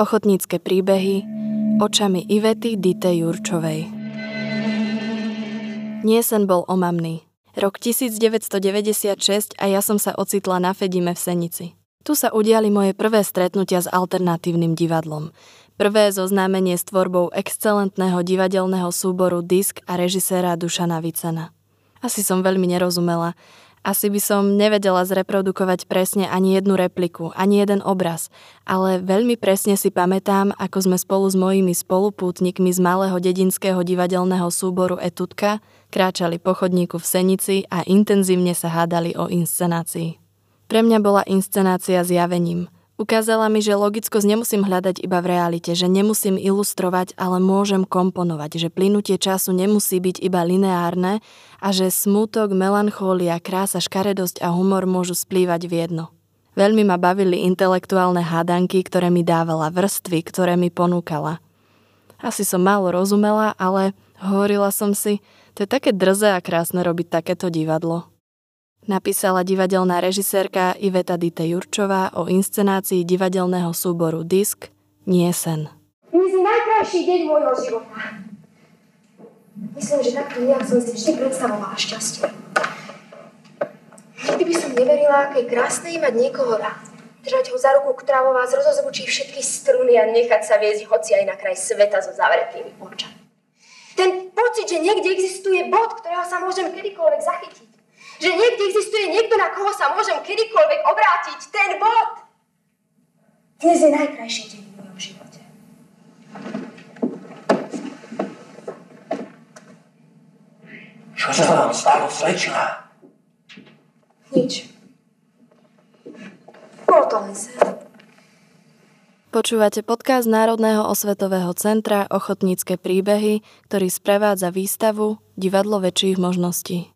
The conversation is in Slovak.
Ochotnícke príbehy očami Ivety Dite Jurčovej. Nie sen bol omamný. Rok 1996 a ja som sa ocitla na Fedime v Senici. Tu sa udiali moje prvé stretnutia s alternatívnym divadlom. Prvé zoznámenie s tvorbou excelentného divadelného súboru Disk a režiséra Dušana Vicena. Asi som veľmi nerozumela, asi by som nevedela zreprodukovať presne ani jednu repliku, ani jeden obraz, ale veľmi presne si pamätám, ako sme spolu s mojimi spolupútnikmi z malého dedinského divadelného súboru Etutka kráčali po chodníku v Senici a intenzívne sa hádali o inscenácii. Pre mňa bola inscenácia zjavením – Ukázala mi, že logickosť nemusím hľadať iba v realite, že nemusím ilustrovať, ale môžem komponovať, že plynutie času nemusí byť iba lineárne a že smútok, melanchólia, krása, škaredosť a humor môžu splývať v jedno. Veľmi ma bavili intelektuálne hádanky, ktoré mi dávala, vrstvy, ktoré mi ponúkala. Asi som málo rozumela, ale hovorila som si, to je také drze a krásne robiť takéto divadlo napísala divadelná režisérka Iveta Dite Jurčová o inscenácii divadelného súboru Disk Nie sen. Je najkrajší deň môjho života. Myslím, že takto nejak som si vždy predstavovala šťastie. Nikdy by som neverila, aké krásne je mať niekoho rád. Držať ho za ruku, ktorá vo vás rozozvučí všetky struny a nechať sa viesť hoci aj na kraj sveta so zavretými očami. Ten pocit, že niekde existuje bod, ktorého sa môžem kedykoľvek zachytiť že niekde existuje niekto, na koho sa môžem kedykoľvek obrátiť. Ten bod. Dnes je najkrajší deň v mojom živote. Čo sa vám stalo, slečna? Nič. Bol to len sen. Počúvate podcast Národného osvetového centra Ochotnícke príbehy, ktorý sprevádza výstavu Divadlo väčších možností.